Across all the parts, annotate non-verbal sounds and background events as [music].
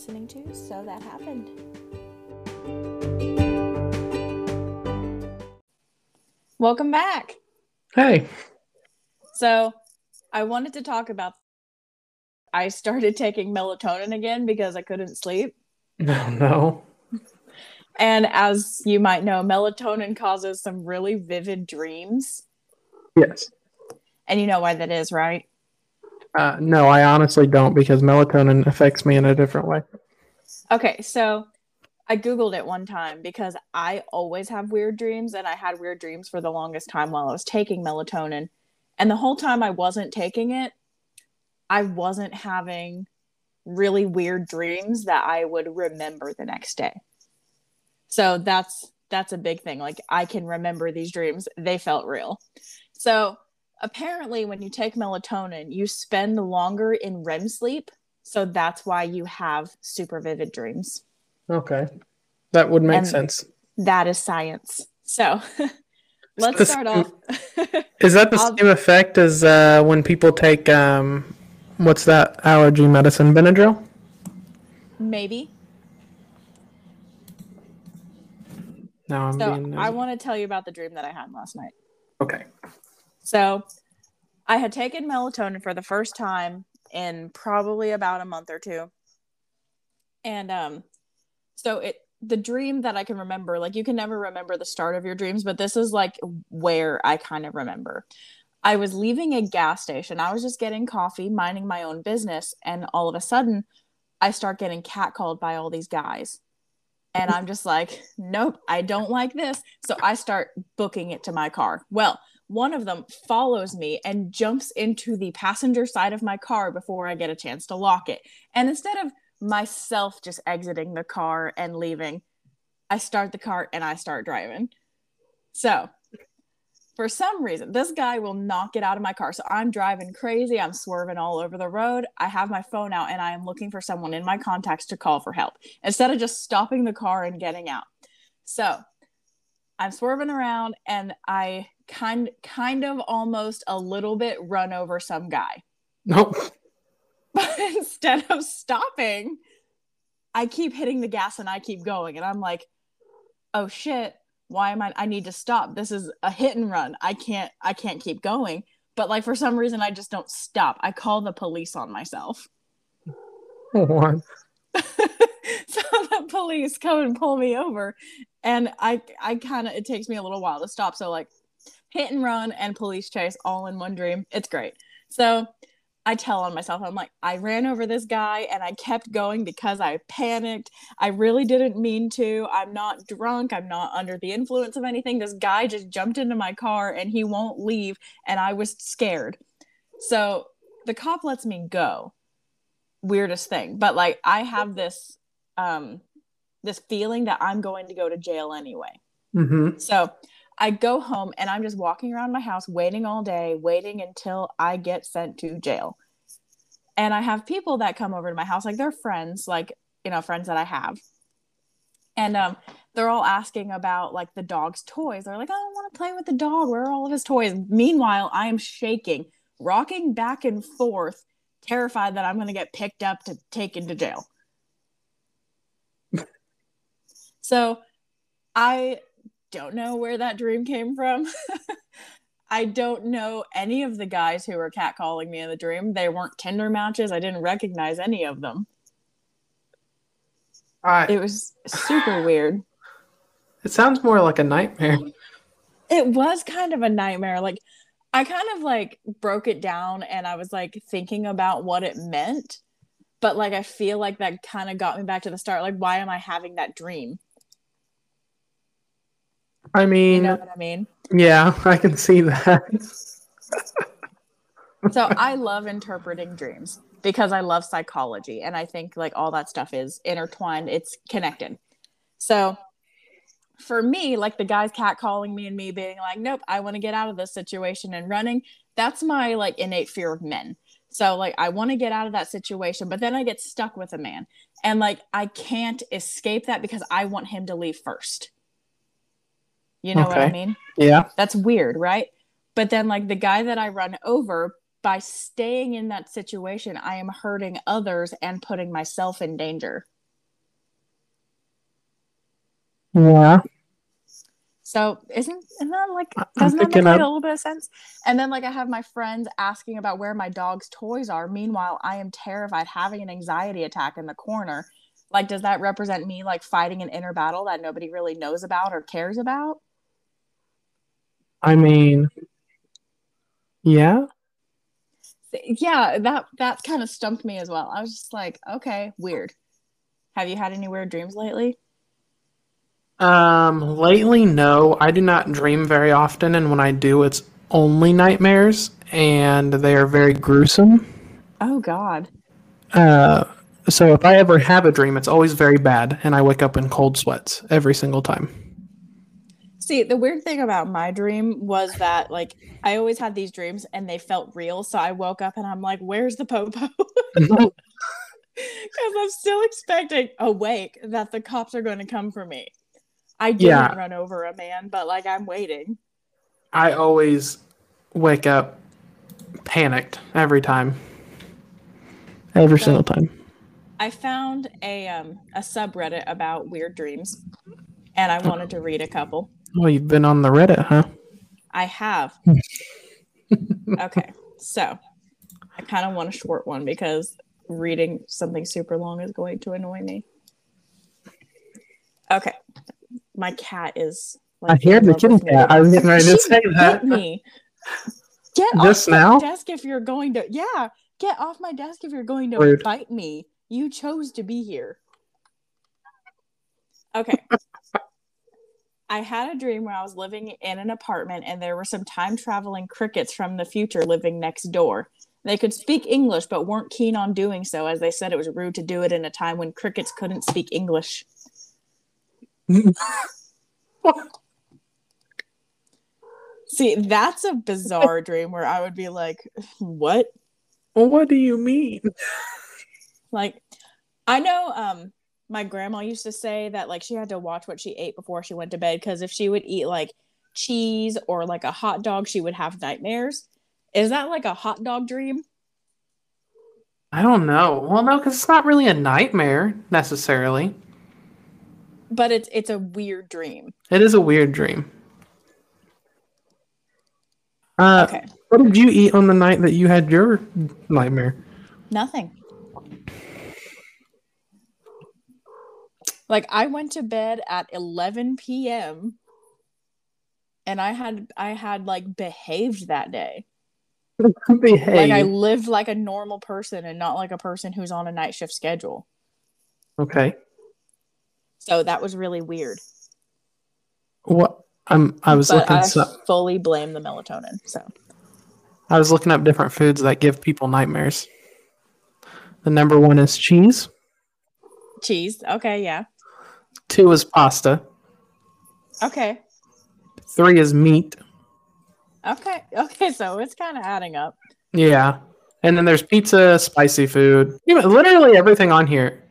listening to So That Happened. Welcome back. Hey. So, I wanted to talk about I started taking melatonin again because I couldn't sleep. No, [laughs] no. And as you might know, melatonin causes some really vivid dreams. Yes. And you know why that is, right? Uh, no, I honestly don't because melatonin affects me in a different way. Okay, so I Googled it one time because I always have weird dreams, and I had weird dreams for the longest time while I was taking melatonin. And the whole time I wasn't taking it, I wasn't having really weird dreams that I would remember the next day. So that's that's a big thing. Like I can remember these dreams. They felt real. So apparently when you take melatonin, you spend longer in REM sleep. So that's why you have super vivid dreams. Okay. That would make And- sense. That is science. So [laughs] let's start off. [laughs] Is that the same effect as uh, when people take um, what's that allergy medicine, Benadryl? Maybe. No, I'm So being. I want to tell you about the dream that I had last night. okay. So I had taken melatonin for the first time in probably about a month or two. And um so it the dream that I can remember, like you can never remember the start of your dreams, but this is like where I kind of remember. I was leaving a gas station. I was just getting coffee, minding my own business, and all of a sudden I start getting catcalled by all these guys. And I'm just like, nope, I don't like this. So I start booking it to my car. Well, one of them follows me and jumps into the passenger side of my car before I get a chance to lock it. And instead of myself just exiting the car and leaving, I start the car and I start driving. So, for some reason, this guy will not get out of my car. So I'm driving crazy. I'm swerving all over the road. I have my phone out and I am looking for someone in my contacts to call for help instead of just stopping the car and getting out. So I'm swerving around and I kind kind of almost a little bit run over some guy. [laughs] Nope. But instead of stopping, I keep hitting the gas and I keep going. And I'm like, oh shit, why am I I need to stop. This is a hit and run. I can't I can't keep going. But like for some reason I just don't stop. I call the police on myself. [laughs] One. so the police come and pull me over and i i kind of it takes me a little while to stop so like hit and run and police chase all in one dream. It's great. So i tell on myself i'm like i ran over this guy and i kept going because i panicked. I really didn't mean to. I'm not drunk. I'm not under the influence of anything. This guy just jumped into my car and he won't leave and i was scared. So the cop lets me go. Weirdest thing. But like i have this um this feeling that i'm going to go to jail anyway. Mm-hmm. so i go home and i'm just walking around my house waiting all day waiting until i get sent to jail. And i have people that come over to my house like they're friends like you know friends that i have. And um they're all asking about like the dog's toys. They're like i don't want to play with the dog. Where are all of his toys? Meanwhile i am shaking rocking back and forth terrified that i'm going to get picked up to taken to jail. [laughs] So i don't know where that dream came from. [laughs] I don't know any of the guys who were catcalling me in the dream. They weren't tinder matches. I didn't recognize any of them. I, it was super weird. It sounds more like a nightmare. it was kind of a nightmare. Like i kind of like broke it down and i was like thinking about what it meant. But like i feel like that kind of got me back to the start. Like why am i having that dream I mean, you know what i mean? yeah, I can see that. so i love interpreting dreams because i love psychology and i think like all that stuff is intertwined it's connected. So for me like the guys catcalling me and me being like nope i want to get out of this situation and running that's my like innate fear of men. So like i want to get out of that situation but then i get stuck with a man. And like i can't escape that because i want him to leave first you know what i mean yeah. that's weird, right? But then, like the guy that I run over, by staying in that situation, I am hurting others and putting myself in danger. Yeah. So isn't isn't that like doesn't that make like, a little bit of sense? And then like I have my friends asking about where my dog's toys are. Meanwhile, I am terrified, having an anxiety attack in the corner. Like, does that represent me like fighting an inner battle that nobody really knows about or cares about? I mean, yeah. Yeah, that that kind of stumped me as well. I was just like, okay, weird. Have you had any weird dreams lately? Um, lately, no. I do not dream very often, and when I do, it's only nightmares, and they are very gruesome. Oh God. Uh, so if I ever have a dream, it's always very bad, and I wake up in cold sweats every single time. See, the weird thing about my dream was that like I always had these dreams and they felt real. So I woke up and I'm like, "Where's the popo?" [laughs] Because I'm still expecting awake that the cops are going to come for me. I didn't Yeah. run over a man, but like I'm waiting. I always wake up panicked every time. Every So- single time. I found a um a subreddit about weird dreams, and I wanted to read a couple. Well, you've been on the Reddit, huh? I have. [laughs] okay, so I kind of want a short one because reading something super long is going to annoy me. Okay, my cat is. I hear the kitty cat. I was getting ready to say that. me. Get Just off my now? desk if you're going to. Yeah, get off my desk if you're going to Rude. bite me. You chose to be here. Okay. I had a dream where I was living in an apartment and there were some time traveling crickets from the future living next door. They could speak English but weren't keen on doing so as they said it was rude to do it in a time when crickets couldn't speak English. [laughs] See, that's a bizarre dream where I would be like, what? Well, what do you mean? Like, I know um my grandma used to say that like she had to watch what she ate before she went to bed because if she would eat like cheese or like a hot dog, she would have nightmares. Is that like a hot dog dream? I don't know. Well, no, because it's not really a nightmare necessarily. But it's it's a weird dream. It is a weird dream. Uh, Okay. What did you eat on the night that you had your nightmare? Nothing. Like I went to bed at 11 p.m. and I had I had like behaved that day. Behave. [laughs] Like I lived like a normal person and not like a person who's on a night shift schedule. okay. So that was really weird. What? I'm. I was but looking. I so, fully blame the melatonin. So I was looking up different foods that give people nightmares. The number one is cheese. cheese. Okay, yeah. Two is pasta. Okay. Three is meat. Okay. [laughs] Okay. So it's kind of adding up. Yeah. And then there's pizza, spicy food. Even literally everything on here.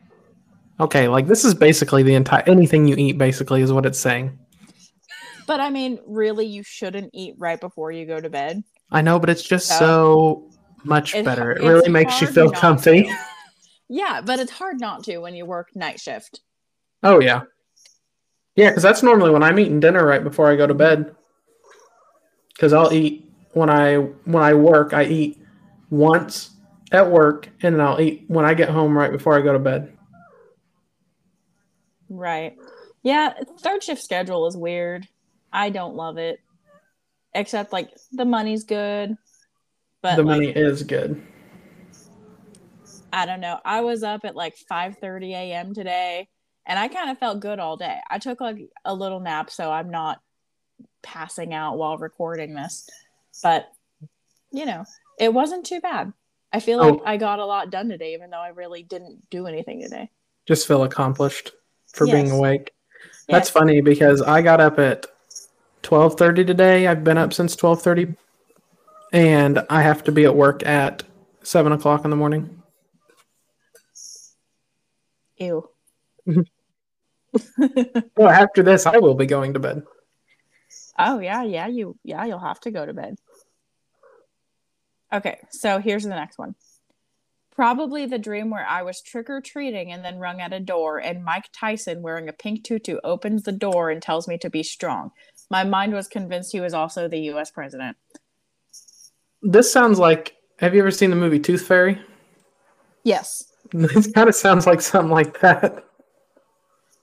Okay, like this is basically the entire anything you eat basically is what it's saying. But I mean, really, you shouldn't eat right before you go to bed. I know, but it's just So- so much better. It really makes you feel comfy. [laughs] Yeah, but it's hard not to when you work night shift. Oh yeah. Yeah, because that's normally when I'm eating dinner right before I go to bed. Because I'll eat when I when I work, I eat once at work, and then I'll eat when I get home right before I go to bed. Right. Yeah, third shift schedule is weird. I don't love it. Except like the money's good. But the like, money is good. I don't know. I was up at like 5:30 a.m. today and I kind of felt good all day. I took like a little nap so I'm not passing out while recording this. But you know, it wasn't too bad. I feel oh. like Oh. I got a lot done today even though I really didn't do anything today. Just feel accomplished for being Yes. awake. That's funny because I got up at twelve thirty today. I've been up since twelve thirty, and I have to be at work at seven o'clock in the morning. Ew. [laughs] [laughs] Well, after this, I will be going to bed. Oh yeah, yeah, you yeah, you'll have to go to bed. Okay, so here's the next one. Probably the dream where I was trick or treating and then rung at a door, and Mike Tyson wearing a pink tutu opens the door and tells me to be strong. My mind was convinced he was also the US president. This sounds like. Have you ever seen the movie Tooth Fairy? Yes. [laughs] This kind of sounds like something like that.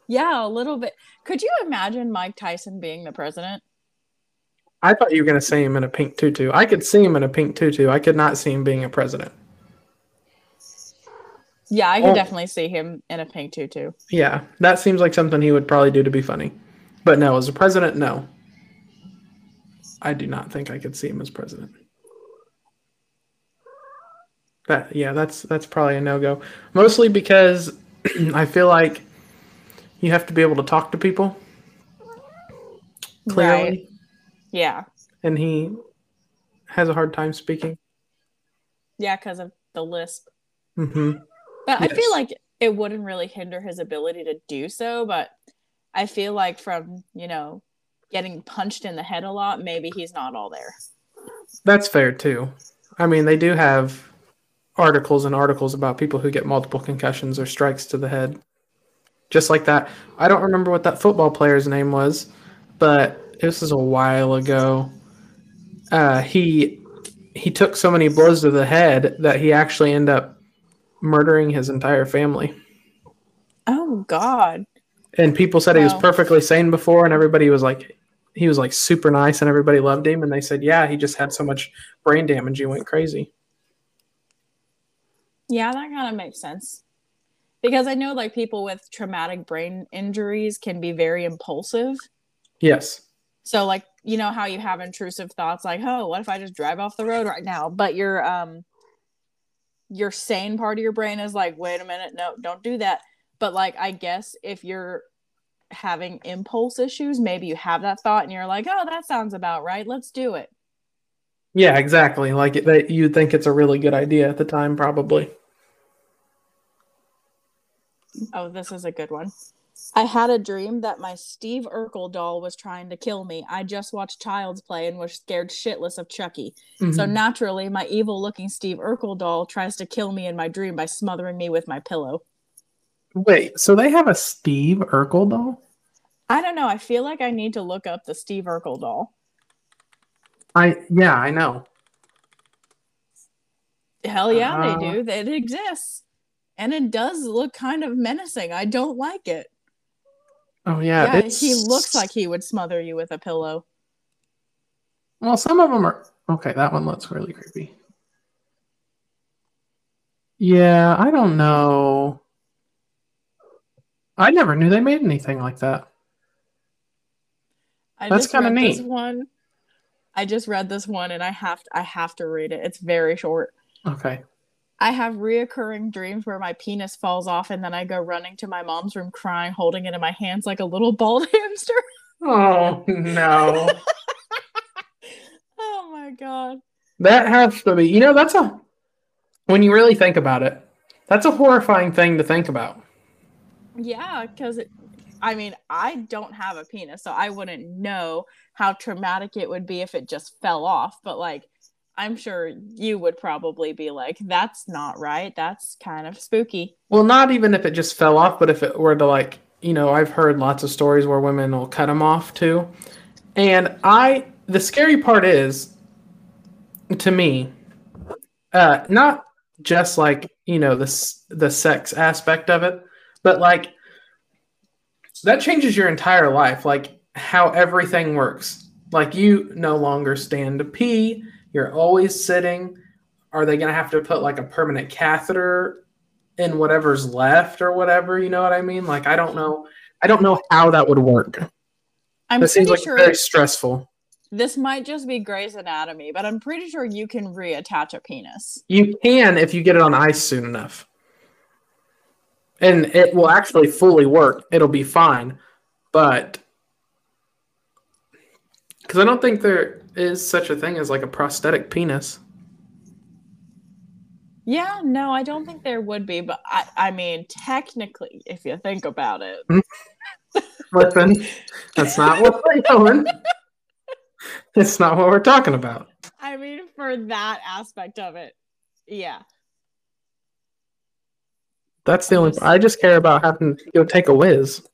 Yeah, a little bit. Could you imagine Mike Tyson being the president? I thought you were going to see him in a pink tutu. I could see him in a pink tutu. I could not see him being a president. Yeah, I could Oh. definitely see him in a pink tutu. Yeah, that seems like something he would probably do to be funny. But no, as a president, no. I do not think I could see him as president. That yeah, that's that's probably a no go. Mostly because [clears throat] I feel like you have to be able to talk to people clearly, Right. Yeah. and he has a hard time speaking. Yeah, because of the lisp. hmm But I feel like it wouldn't really hinder his ability to do so. But I feel like from, you know, getting punched in the head a lot, maybe he's not all there. That's fair too. I mean, they do have articles and articles about people who get multiple concussions or strikes to the head. Just like that. I don't remember what that football player's name was, but this is a while ago. Uh, he he took so many blows to the head that he actually ended up murdering his entire family. Oh, God. And people said he was perfectly sane before, and everybody was like, he was like super nice, and everybody loved him. And they said, yeah, he just had so much brain damage, he went crazy. Yeah, that kind of makes sense. Because I know like people with traumatic brain injuries can be very impulsive. Yes. So like, you know how you have intrusive thoughts like, "Oh, what if I just drive off the road right now?" But your um your sane part of your brain is like, "Wait a minute, no, don't do that." But like I guess if you're having impulse issues, maybe you have that thought and you're like, "Oh, that sounds about right. Let's do it." Yeah, exactly. Like that, you'd think it's a really good idea at the time, probably. Oh, this is a good one. I had a dream that my Steve Urkel doll was trying to kill me. I just watched Child's Play and was scared shitless of Chucky. So Mhm. naturally, my evil looking Steve Urkel doll tries to kill me in my dream by smothering me with my pillow. Wait, so they have a Steve Urkel doll? I don't know. I feel like I need to look up the Steve Urkel doll. I yeah, I know. Hell yeah, Uh, they do. It exists. And it does look kind of menacing. I don't like it. Oh yeah, Yeah, he looks like he would smother you with a pillow. Well, some of them are okay. That one looks really creepy. Yeah, I don't know. I never knew they made anything like that. I That's read this neat. one. I just read this one and I have to, I have to read it. It's very short. Okay. I have reoccurring dreams where my penis falls off and then I go running to my mom's room crying, holding it in my hands like a little bald [laughs] hamster. Oh no. [laughs] oh my god. that has to be. You know, that's a. When you really think about it, that's a horrifying thing to think about. Yeah, because I mean, I don't have a penis, so I wouldn't know how traumatic it would be if it just fell off. But like, I'm sure you would probably be like, that's not right. That's kind of spooky. Well, not even if it just fell off, but if it were to like, you know, I've heard lots of stories where women will cut them off too. And I, the scary part is, to me, uh, not just like you know the s- the sex aspect of it, but like that changes your entire life, like how everything works. Like you no longer stand to pee; you're always sitting. Are they going to have to put like a permanent catheter in whatever's left or whatever? You know what I mean? Like I don't know. I don't know how that would work. I'm That seems pretty like sure very stressful. this might just be Grey's Anatomy, but I'm pretty sure you can reattach a penis. You can if you get it on ice soon enough. And it will actually fully work. It'll be fine. But because I don't think there is such a thing as like a prosthetic penis. Yeah, no, I don't think there would be, but I, I mean, technically, if you think about it, hmm. Listen, that's not what we're doing. It's not what we're talking about. I mean, for that aspect of it, yeah. That's the only. I just care about having to go take a whiz.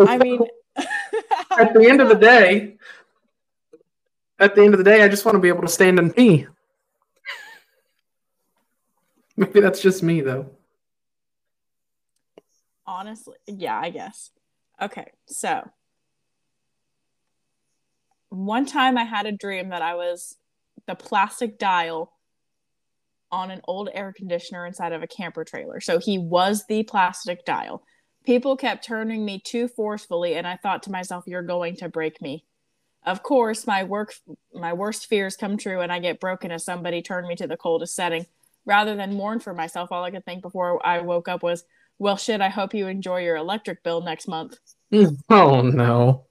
I mean, [laughs] at the end of the day, at the end of the day, I just want to be able to stand and pee. [laughs] Maybe that's just me, though. honestly, yeah, I guess. Okay, so one time I had a dream that I was the plastic dial on an old air conditioner inside of a camper trailer. So he was the plastic dial. People kept turning me too forcefully, and I thought to myself, "You're going to break me." Of course, my work, my worst fears come true, and I get broken as somebody turned me to the coldest setting. Rather than mourn for myself, all I could think before I woke up was, "Well, shit. I hope you enjoy your electric bill next month." [laughs] Oh no,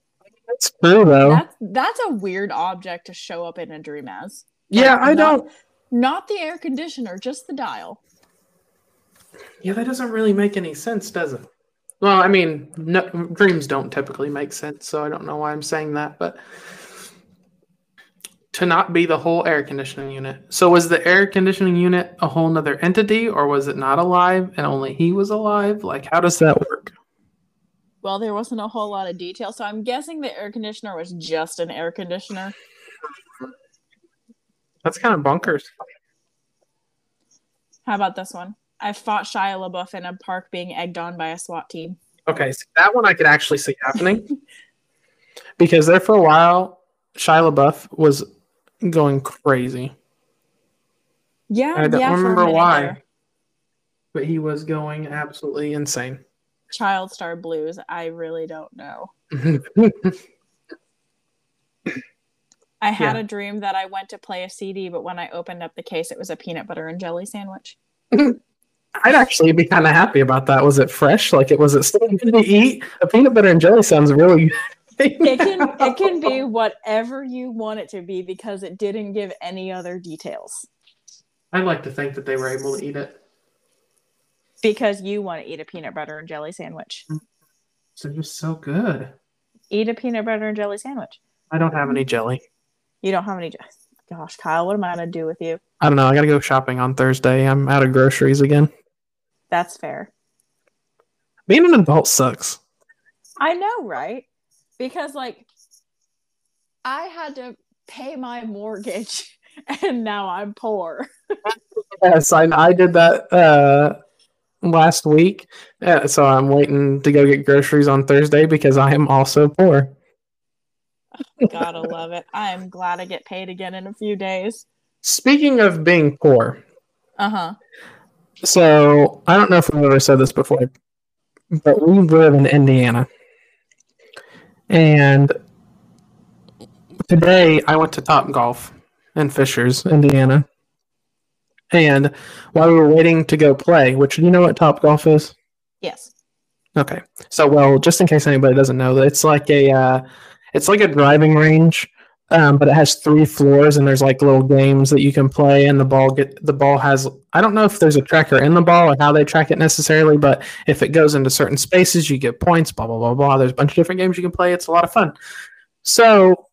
that's true though. That's that's a weird object to show up in a dream as. yeah, Like, I not- don't. Not the air conditioner, just the dial. Yeah, that doesn't really make any sense, does it? Well, I mean, no, dreams don't typically make sense, so I don't know why I'm saying that, but to not be the whole air conditioning unit. So was the air conditioning unit a whole nother entity, or was it not alive and only he was alive? Like, how does that work? Well, there wasn't a whole lot of detail, so I'm guessing the air conditioner was just an air conditioner. That's kind of bonkers. How about this one? I fought Shia LaBeouf in a park being egged on by a SWAT team. Okay, so that one I could actually see happening [laughs] because there for a while, Shia LaBeouf was going crazy. Yeah, I don't yeah, remember why. there. but he was going absolutely insane. Child Star Blues. I really don't know. [laughs] I had Yeah. a dream that I went to play a CD, but when I opened up the case, it was a peanut butter and jelly sandwich. [laughs] I'd actually be kind of happy about that. Was it fresh? Like it was it still good to eat? A peanut butter and jelly sounds really good. [laughs] It can it [laughs] can be whatever you want it to be because it didn't give any other details. I'd like to think that they were able to eat it. Because you want to eat a peanut butter and jelly sandwich. Mm-hmm. They're just so good. Eat a peanut butter and jelly sandwich. I don't have any jelly. You don't have any. Jelly. Gosh, Kyle, what am I gonna do with you? I don't know. I gotta go shopping on Thursday. I'm out of groceries again. That's fair. Being an adult sucks. I know, right? Because like, I had to pay my mortgage, [laughs] and now I'm poor. Yes, I, I did that uh, last week. Uh, so I'm waiting to go get groceries on Thursday because I am also poor. Gotta love it. I'm glad I get paid again in a few days. Speaking of being poor, Uh huh. So I don't know if we've ever said this before, but we live in Indiana. And today I went to Top Golf in Fishers, Indiana. And while we were waiting to go play, which do you know what Top Golf is? Yes. Okay. So, well, just in case anybody doesn't know, that it's like a uh, it's like a driving range, um, but it has three floors, and there's like little games that you can play. And the ball get the ball has I don't know if there's a tracker in the ball or how they track it necessarily, but if it goes into certain spaces, you get points. Blah blah blah blah. There's a bunch of different games you can play. It's a lot of fun. So,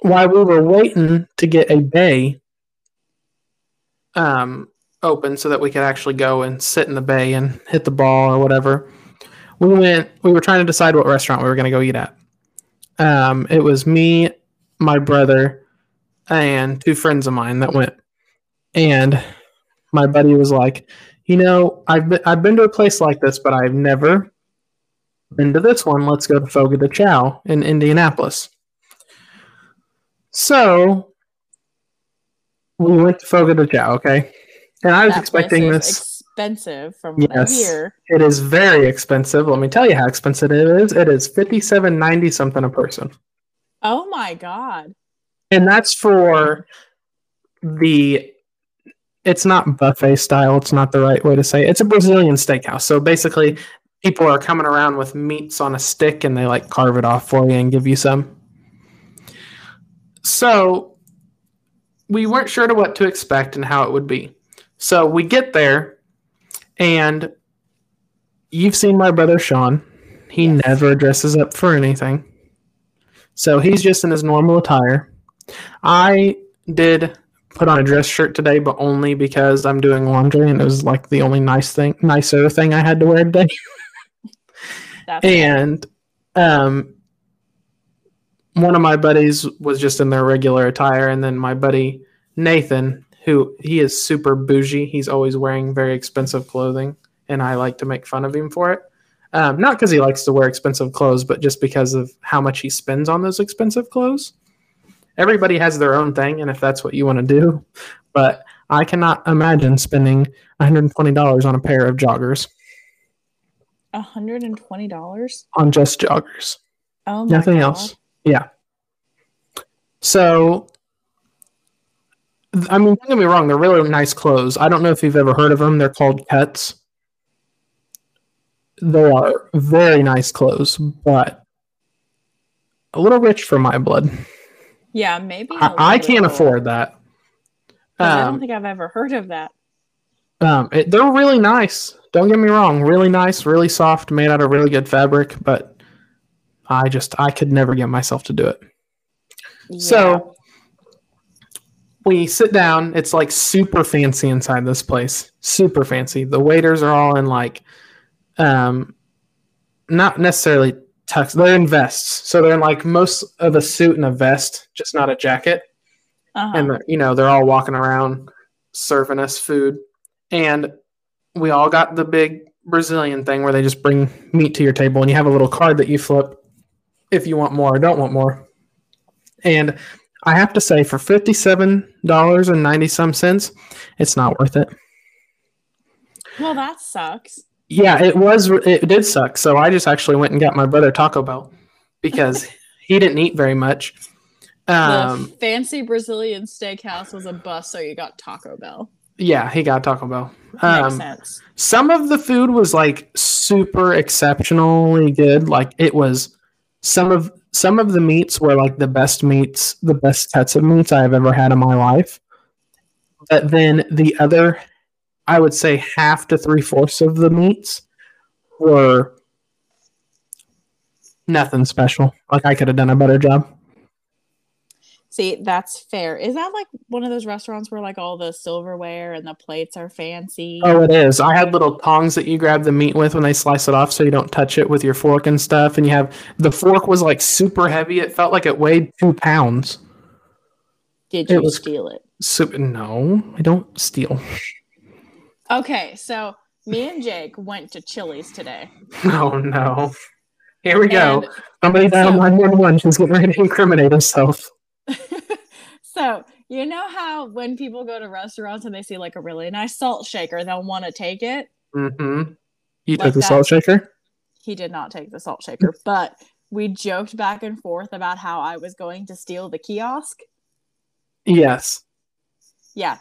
while we were waiting to get a bay um, open so that we could actually go and sit in the bay and hit the ball or whatever. We went. We were trying to decide what restaurant we were going to go eat at. Um, it was me, my brother, and two friends of mine that went. And my buddy was like, "You know, I've been, I've been to a place like this, but I've never been to this one. Let's go to Fogo de Chao in Indianapolis." So we went to Fogo de Chao, okay? And I was That expecting this. expensive from Yes. It is very expensive. Let me tell you how expensive it is. It is fifty seven ninety something a person, Oh my god. and that's for the. It's not buffet style. It's not the right way to say it. It's a Brazilian steakhouse. So basically, people are coming around with meats on a stick, and they like carve it off for you and give you some. So we weren't sure to what to expect and how it would be. So we get there, and you've seen my brother Sean. He Yes. never dresses up for anything. So he's just in his normal attire. I did put on a dress shirt today, but only because I'm doing laundry and it was like the only nice thing, nicer thing I had to wear today. [laughs] And um, one of my buddies was just in their regular attire, and then my buddy Nathan, who he is super bougie, he's always wearing very expensive clothing, and I like to make fun of him for it. Um, not because he likes to wear expensive clothes, but just because of how much he spends on those expensive clothes. Everybody has their own thing, and if that's what you want to do, [laughs] but I cannot imagine spending $120 on a pair of joggers $120? on just joggers. Oh my Nothing God. else. Yeah. So, I mean, don't get me wrong, they're really nice clothes. I don't know if you've ever heard of them. They're called Cuts. They are very nice clothes, but a little rich for my blood. Yeah, maybe. I, I can't afford that. 'cause I don't Um, think I've ever heard of that. um, it, they're really nice. Don't get me wrong, really nice, really soft, made out of really good fabric, but I just I could never get myself to do it. So we sit down. It's like super fancy inside this place. Super fancy. The waiters are all in like, um, not necessarily tux. They're in vests, so they're in like most of a suit and a vest, just not a jacket. uh And you know they're all walking around serving us food, and we all got the big Brazilian thing where they just bring meat to your table, and you have a little card that you flip if you want more or don't want more. And I have to say, for fifty-seven dollars and ninety some cents, it's not worth it. well, that sucks. Yeah, it was. It did suck. So I just actually went and got my brother Taco Bell because [laughs] he didn't eat very much. the Um, fancy Brazilian steakhouse was a bust, so you got Taco Bell. yeah, he got Taco Bell. Makes Um, sense. some of the food was like super exceptionally good. Like it was some of some of the meats were like the best meats, the best cuts of meats I have ever had in my life. But then the other, I would say half to three fourths of the meats were nothing special. Like I could have done a better job. See, that's fair. Is that like one of those restaurants where like all the silverware and the plates are fancy? Oh, it is. I had little tongs that you grab the meat with when they slice it off so you don't touch it with your fork and stuff. And you have the fork was like super heavy. It felt like it weighed two pounds. Did it you was- steal it? So, no, I don't steal. Okay, so me and Jake went to Chili's today. [laughs] Oh, no. Here we go. And Somebody dial so- 911. She's getting ready to incriminate herself. [laughs] so you know how when people go to restaurants and they see like a really nice salt shaker, they'll want to take it. Mm-hmm. You Like took the that. salt shaker? He did not take the salt shaker, [laughs] but we joked back and forth about how I was going to steal the kiosk. Yes. Yeah.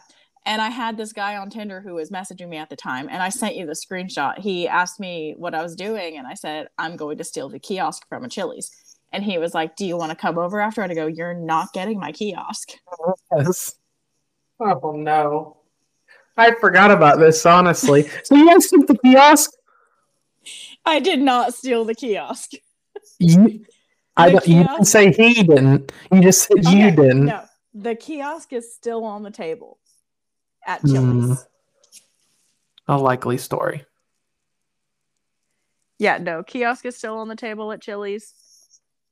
And I had this guy on Tinder who was messaging me at the time, and I sent you the screenshot. He asked me what I was doing, and I said, I'm going to steal the kiosk from a Chili's. And he was like, Do you want to come over after? And I go, You're not getting my kiosk. Yes. Oh, no. I forgot about this, honestly. [laughs] so you guys took the kiosk? I did not steal the kiosk. You, I The don't, you didn't say he didn't. You just said you didn't. No, the kiosk is still on the table at Hmm. Chili's. A likely story. Yeah, no, kiosk is still on the table at Chili's.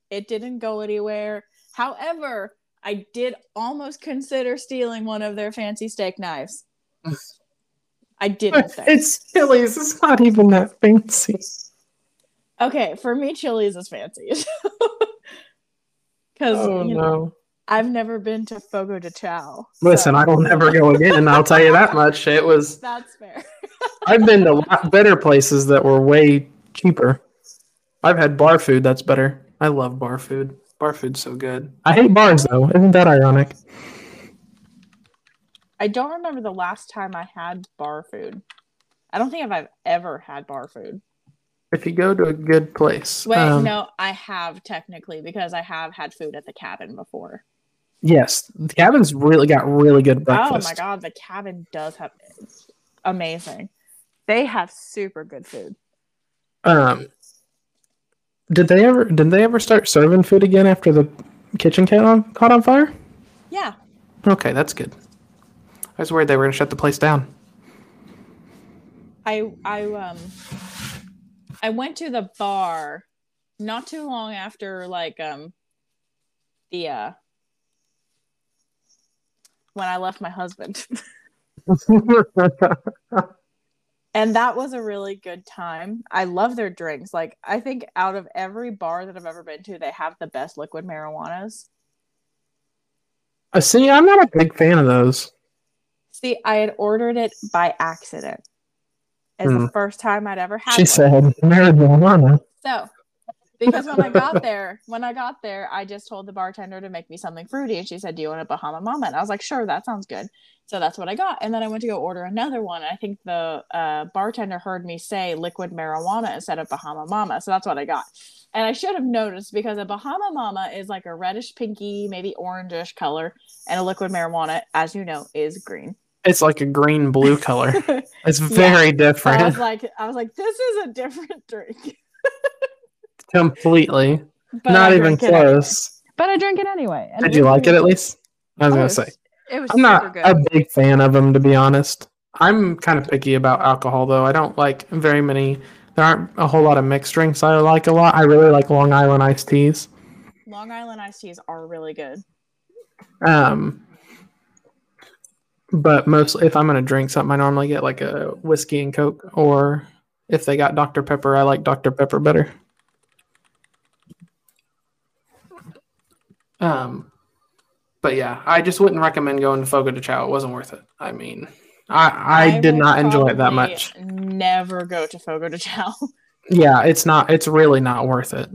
It didn't go anywhere. However, I did almost consider stealing one of their fancy steak knives. [laughs] I didn't. though. It's Chili's. It's not even that fancy. Okay, for me, Chili's is fancy. [laughs] Because Oh, no. I've never been to Fogo de Chao. Listen, so I will never go again. I'll tell you that much. It was. [laughs] That's fair. [laughs] I've been to a lot better places that were way cheaper. I've had bar food that's better. I love bar food. Bar food's so good. I hate bars though. Isn't that ironic? I don't remember the last time I had bar food. I don't think I've ever had bar food. If you go to a good place. Wait, um, no, I have technically because I have had food at the cabin before. Yes, the cabin's really got really good breakfast. Oh my god, the cabin does have it's amazing. They have super good food. Um, did they ever? Did they ever start serving food again after the kitchen caught on, caught on fire? Yeah. Okay, that's good. I was worried they were going to shut the place down. I I um I went to the bar not too long after like um the uh when I left my husband. [laughs] [laughs] and that was a really good time. I love their drinks. Like I think out of every bar that I've ever been to, they have the best liquid marijuanas. Uh, see, I'm not a big fan of those. See, I had ordered it by accident. It's Hmm. the first time I'd ever had She one. said marijuana. So, because when I got there, when I got there, I just told the bartender to make me something fruity, and she said, "Do you want a Bahama Mama?" And I was like, "Sure, that sounds good." So that's what I got, and then I went to go order another one. And I think the uh, bartender heard me say liquid marijuana instead of Bahama Mama, so that's what I got. And I should have noticed because a Bahama Mama is like a reddish pinky, maybe orangish color, and a liquid marijuana, as you know, is green. It's like a green blue color. [laughs] It's very I was different. like, I was like, this is a different [laughs] drink. [laughs] Completely. But not I even drink it anyway. close. But I drink it anyway. and Did you like it at least? I was Oh, gonna say. It was I'm super not good. a big fan of them, to be honest. I'm kind of picky about alcohol, though. I don't like very many. There aren't a whole lot of mixed drinks I like a lot. I really like Long Island iced teas. Long Island iced teas are really good. Um, but mostly, if I'm gonna drink something, I normally get like a whiskey and coke, or if they got Dr Pepper, I like Dr Pepper better. Um, but yeah, I just wouldn't recommend going to Fogo de Chao. It wasn't worth it. I mean, I I, did not enjoy it that much. Never go to Fogo de Chao. [laughs] Yeah, it's not. It's really not worth it.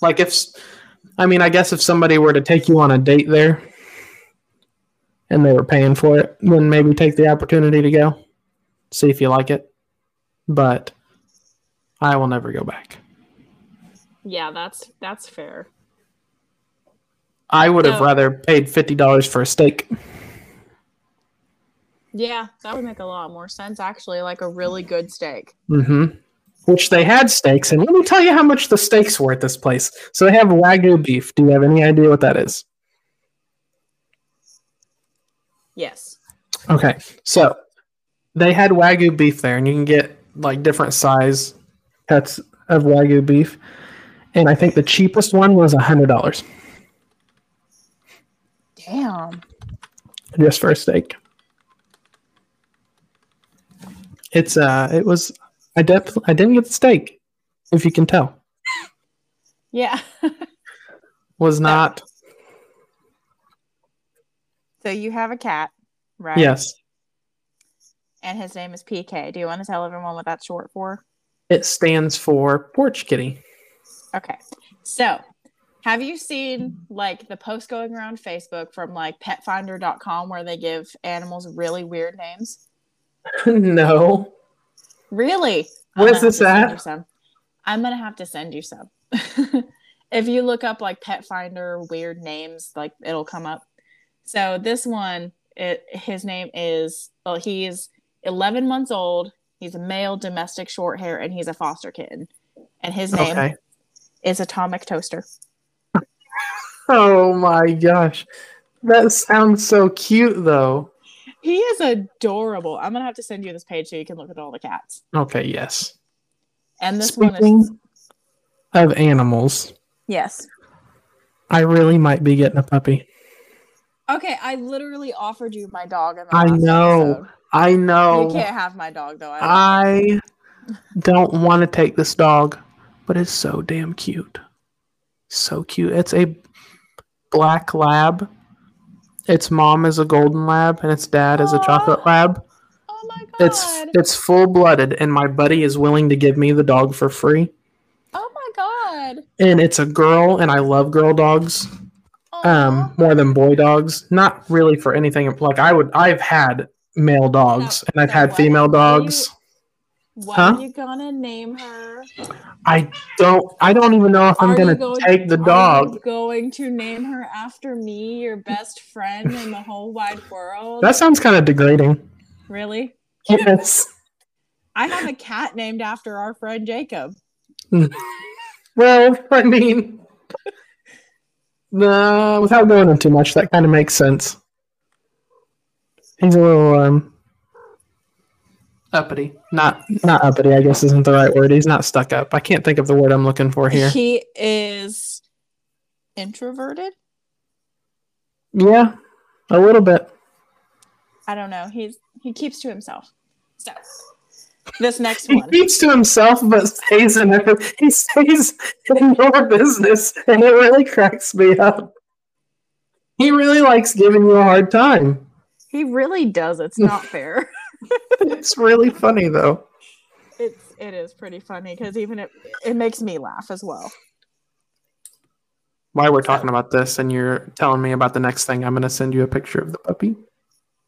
Like if, I mean, I guess if somebody were to take you on a date there, and they were paying for it, then maybe take the opportunity to go, see if you like it. But I will never go back. yeah, that's that's fair. I would have rather paid fifty dollars for a steak. Yeah, that would make a lot more sense actually. Like a really good steak. Mm-hmm. Which they had steaks, and let me tell you how much the steaks were at this place. So they have wagyu beef. Do you have any idea what that is? Yes. Okay, so they had wagyu beef there, and you can get like different size cuts of wagyu beef, and I think the cheapest one was a hundred dollars Damn. just for a steak. It's uh, it was I def- I didn't get the steak, if you can tell, Yeah. [laughs] was not so you have a cat, right? yes. And his name is PK. Do you want to tell everyone what that's short for? It stands for porch kitty. Okay. So, have you seen like the post going around Facebook from like petfinder.com where they give animals really weird names? [laughs] no, Really? What I'm is gonna this have to send at? I'm gonna have to send you some. [laughs] if you look up like pet finder weird names, like it'll come up. So this one, it his name is well, he's 11 months old. He's a male domestic short hair, and he's a foster kitten. And his name okay. is Atomic Toaster. Oh my gosh, that sounds so cute though. He is adorable. I'm gonna have to send you this page so you can look at all the cats. Okay, yes. And this one Speaking is of animals, yes. I really might be getting a puppy. Okay, I literally offered you my dog I know. episode. I know. You can't have my dog though. I I don't want to take this dog, but it's so damn cute. So cute. It's a black lab. Its mom is a golden lab, and its dad is a chocolate lab. oh my god. It's it's full blooded, and my buddy is willing to give me the dog for free. oh my god. And it's a girl, and I love girl dogs. um more than boy dogs not really for anything like i would i've had male dogs Now- and i've now had female what are you- dogs what huh? are you gonna name her? i don't i don't even know if i'm gonna going- take the Are you dog going to name her after me, your best friend in the whole wide world? that sounds kind of degrading really? yes I have a cat named after our friend Jacob. well i mean no without going into too much that kind of makes sense He's a little um uppity. Not not uppity, I guess isn't the right word. He's not stuck up. I can't think of the word I'm looking for here. He is introverted. Yeah, a little bit. I don't know. He's he keeps to himself. So this [laughs] next one. He keeps to himself, but stays in every, he stays in your business, and it really cracks me up. He really likes giving you a hard time. He really does. It's not fair. [laughs] It's really funny though. it's it is pretty funny because even it it makes me laugh as well. While we're talking about this, and you're telling me about the next thing, I'm going to send you a picture of the puppy.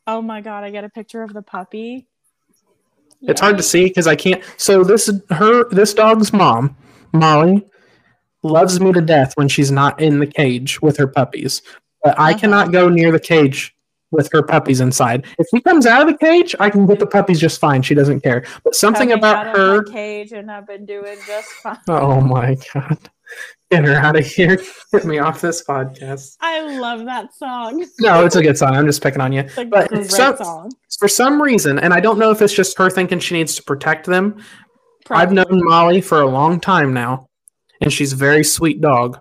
Oh my god, I get a picture of the puppy. It's hard to see because I can't. So this her this dog's mom, Molly, loves me to death when she's not in the cage with her puppies. But I Uh-huh. cannot go near the cage with her puppies inside. If she comes out of the cage, I can get the puppies just fine. She doesn't care. But something Coming about out her. cage and I've been doing just fine. [laughs] Oh my god! Get her out of here! Get me off this podcast. I love that song. No, it's a good song. I'm just picking on you. But great some- song. For some reason, and I don't know if it's just her thinking she needs to protect them, I've known Molly for a long time now, and she's a very sweet dog.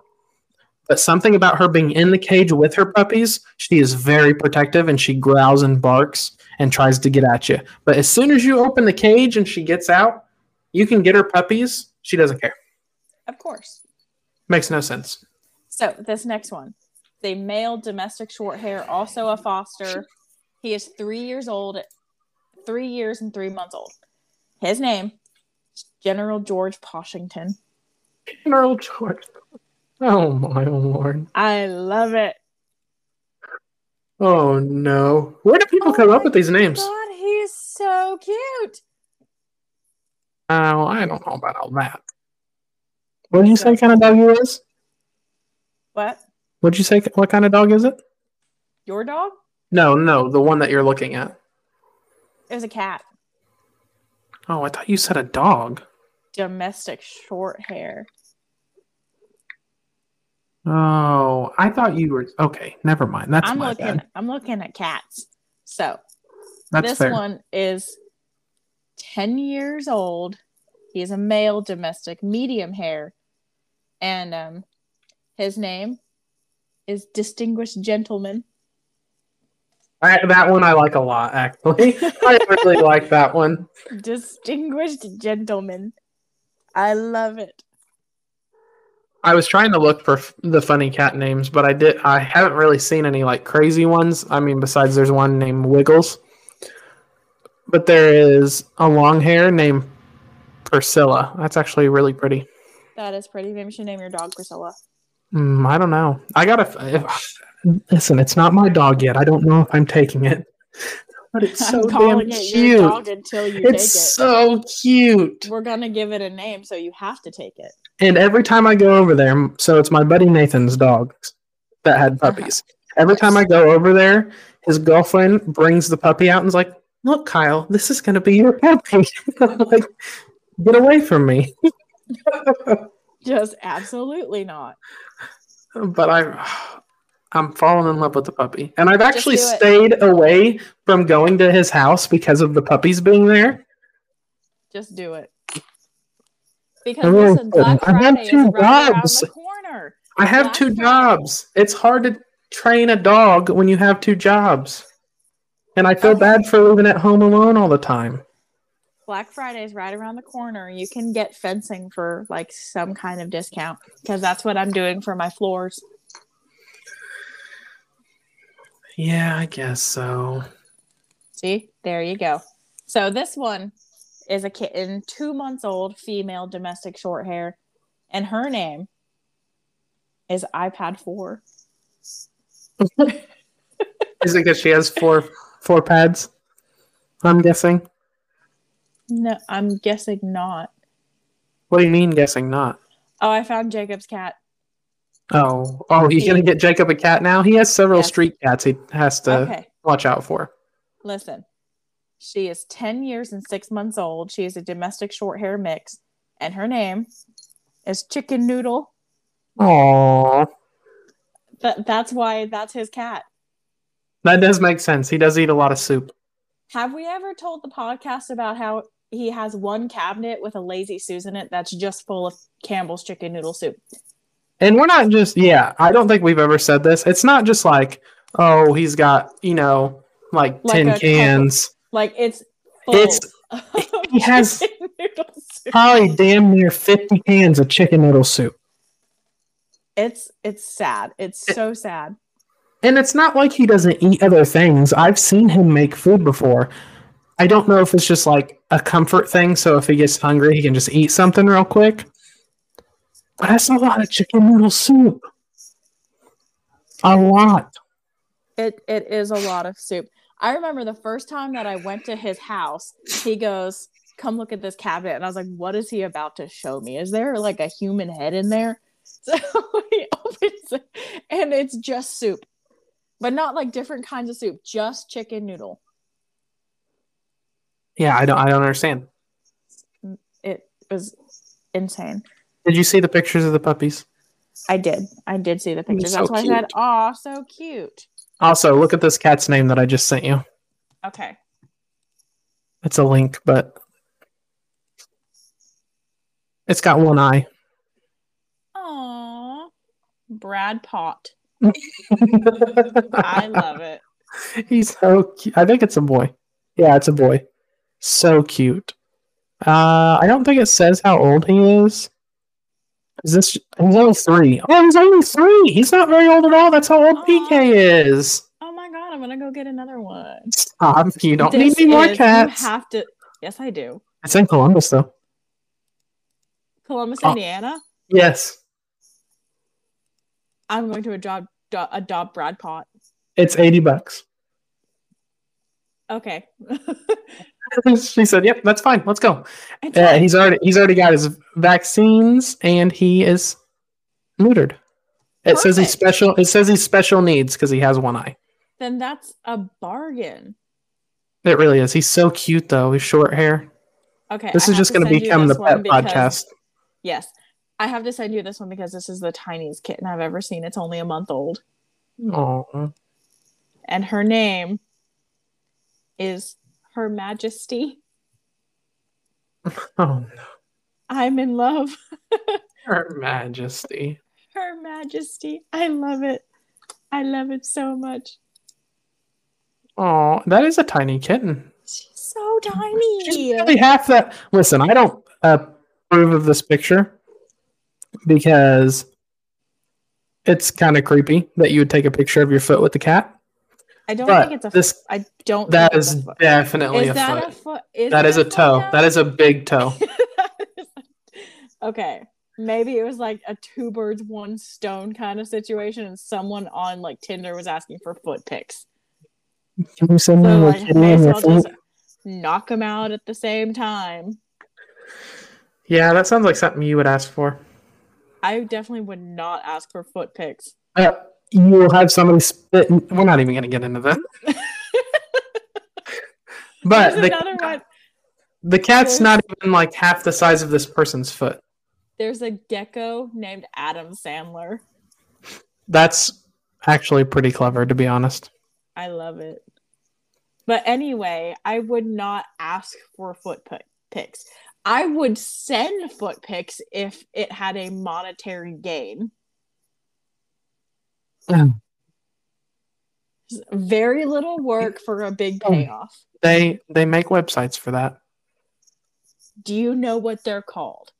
But something about her being in the cage with her puppies, she is very protective and she growls and barks and tries to get at you. But as soon as you open the cage and she gets out, you can get her puppies. She doesn't care. Of course. Makes no sense. So this next one, the male domestic short hair, also a foster. He is three years old, three years and three months old. His name, is General George Washington. General George. [laughs] Oh my lord. I love it. Oh no. Where do people oh come Oh up with these names? God, he's so cute. Oh, I don't know about all that. What did you say kind of dog he is? What? What'd you say? What kind of dog is it? Your dog? No, no, the one that you're looking at. It was a cat. Oh, I thought you said a dog. Domestic short hair. Oh, I thought you were okay. Never mind. That's I'm my looking. bad. I'm looking at cats. So That's this fair. one is 10 years old. He's a male domestic, medium hair. And um his name is Distinguished Gentleman. I, that one I like a lot. Actually, [laughs] I really like that one. Distinguished Gentleman. I love it. I was trying to look for f- the funny cat names, but I did. I haven't really seen any like crazy ones. I mean, besides there's one named Wiggles, but there is a long hair named Priscilla. That's actually really pretty. That is pretty. Maybe you should name your dog Priscilla. Mm, I don't know. I gotta if, listen. It's not my dog yet. I don't know if I'm taking it, but it's [laughs] so I'm damn it cute. until you It's take it. so cute. We're gonna give it a name, so you have to take it. And every time I go over there, so it's my buddy Nathan's dog that had Uh-huh. puppies. Every time I go over there, his girlfriend brings the puppy out and is like, "Look, Kyle, this is gonna be your puppy." [laughs] Like, get away from me. [laughs] Just absolutely not. but I, I'm falling in love with the puppy, and I've actually stayed away from going to his house because of the puppies being there. Just do it. Because I listen, Black I have Friday is two right around jobs. the corner. I have Black two Friday. jobs. It's hard to train a dog when you have two jobs. And I feel oh, Okay. bad for living at home alone all the time. Black Friday is right around the corner. You can get fencing for like some kind of discount because that's what I'm doing for my floors. Yeah, I guess so. See, there you go. So this one is a kitten, two months old, female, domestic short hair, and her name is iPad Four. Is it because she has four four pads? I'm guessing. No, I'm guessing not. What do you mean guessing not? Oh, I found Jacob's cat. Oh, oh, you gonna get Jacob a cat now? He has several Yes. street cats he has to Okay, watch out for. listen. She is 10 years and six months old. She is a domestic short hair mix, and her name is Chicken Noodle. Aww. That, that's why that's his cat. That does make sense. He does eat a lot of soup. Have we ever told the podcast about how he has one cabinet with a lazy Susan in it that's just full of Campbell's chicken noodle soup? And we're not just yeah, I don't think we've ever said this. It's not just like, oh, he's got, you know, like, Like tin a cans. Like it's full It's- he has- [laughs] chicken noodle soup. Probably damn near 50 cans of chicken noodle soup. It's it's sad. It's so sad. And it's not like he doesn't eat other things. I've seen him make food before. I don't know if it's just like a comfort thing. So if he gets hungry, he can just eat something real quick. But that's a lot of chicken noodle soup. A lot. It it is a lot of soup. I remember the first time that I went to his house, he goes, "Come look at this cabinet," and I was like, "What is he about to show me? Is there like a human head in there?" [laughs] So he opens it, and it's just soup, but not like different kinds of soup, just chicken noodle. Yeah, I don't. I don't understand. It was insane. Did you see the pictures of the puppies? I did. I did see the pictures. so That's why I said, cute. "Oh, so cute." Also, look at this cat's name that I just sent you. Okay. It's a link, but it's got one eye. Aww. Brad Pot. [laughs] I love it. He's so cute. I think it's a boy. Yeah, it's a boy. So cute. Uh, I don't think it says how old he is. Is this? He's only three. Oh, he's only three. He's not very old at all. That's how old. PK oh. is. Oh my god, I'm gonna go get another one. Stop. You don't This need any more cats. You have to. Yes, I do. It's in Columbus, though. Columbus, Oh. Indiana. Yes, I'm going to adopt adopt Brad Pot. it's eighty bucks. Okay. [laughs] [laughs] she said, "Yep, that's fine. Let's go." It's Yeah, uh, fine. he's already he's already got his vaccines and he is neutered. It says he's special. It says he's special needs because he has one eye. then that's a bargain. It really is. He's so cute though. His short hair. Okay. This I is just going to become the pet because- podcast. Yes. I have to send you this one because this is the tiniest kitten I've ever seen. It's only a month old. Aw. And her name is Her Majesty. [laughs] Oh no, I'm in love. [laughs] Her Majesty. Her Majesty. I love it. I love it so much. Oh, that is a tiny kitten. She's so tiny. She's probably half that. Listen, I don't approve of this picture because it's kind of creepy that you would take a picture of your foot with the cat. I don't But think it's a this- foot. I don't That is a foot. definitely Is a that foot. a foot? Is That is a toe. now? That is a big toe. [laughs] okay. Maybe it was like a two birds, one stone kind of situation, and someone on like Tinder was asking for foot pics. Can you send So like, may as well just knock them out at the same time. Yeah, that sounds like something you would ask for. I definitely would not ask for foot pics. Uh, you will have somebody spit. We're not even going to get into that. [laughs] but There's the, the cat's There's- not even like half the size of this person's foot. There's a gecko named Adam Sandler. That's actually pretty clever, to be honest. I love it. But anyway, I would not ask for foot pi- pics. I would send foot pics if it had a monetary gain. [clears throat] Very little work for a big Oh. payoff. They they make websites for that. Do you know what they're called?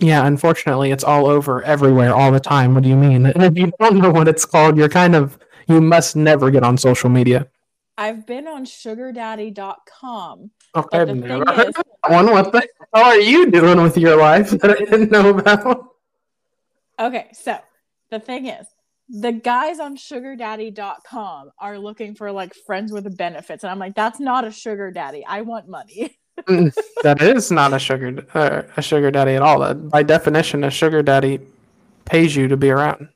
Yeah, unfortunately, it's all over everywhere all the time. What do you mean? And [laughs] if you don't know what it's called, you're kind of you must never get on social media. I've been on sugardaddy.com. Okay, But I've the never thing heard is, of that one. What the hell are you doing with your life that I didn't know about? Okay, so the thing is, the guys on sugardaddy.com are looking for like friends with benefits. And I'm like, that's not a sugar daddy. I want money. [laughs] that is not a sugar uh, a sugar daddy at all. By definition, a sugar daddy pays you to be around.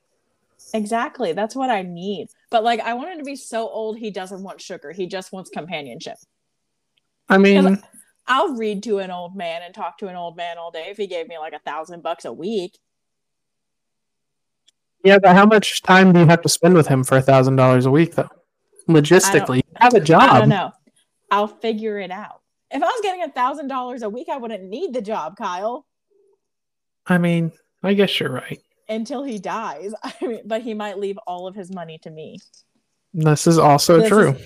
exactly. That's what I need. But like, I want him to be so old he doesn't want sugar. He just wants companionship. I mean, I'll read to an old man and talk to an old man all day if he gave me like a thousand bucks a week. Yeah, but how much time do you have to spend with him for a thousand dollars a week, though? logistically. You have a job. I don't know. I'll figure it out. If I was getting a thousand dollars a week, I wouldn't need the job, Kyle, I mean, I guess you're right. until he dies. [laughs] I mean, but he might leave all of his money to me. This is also This true.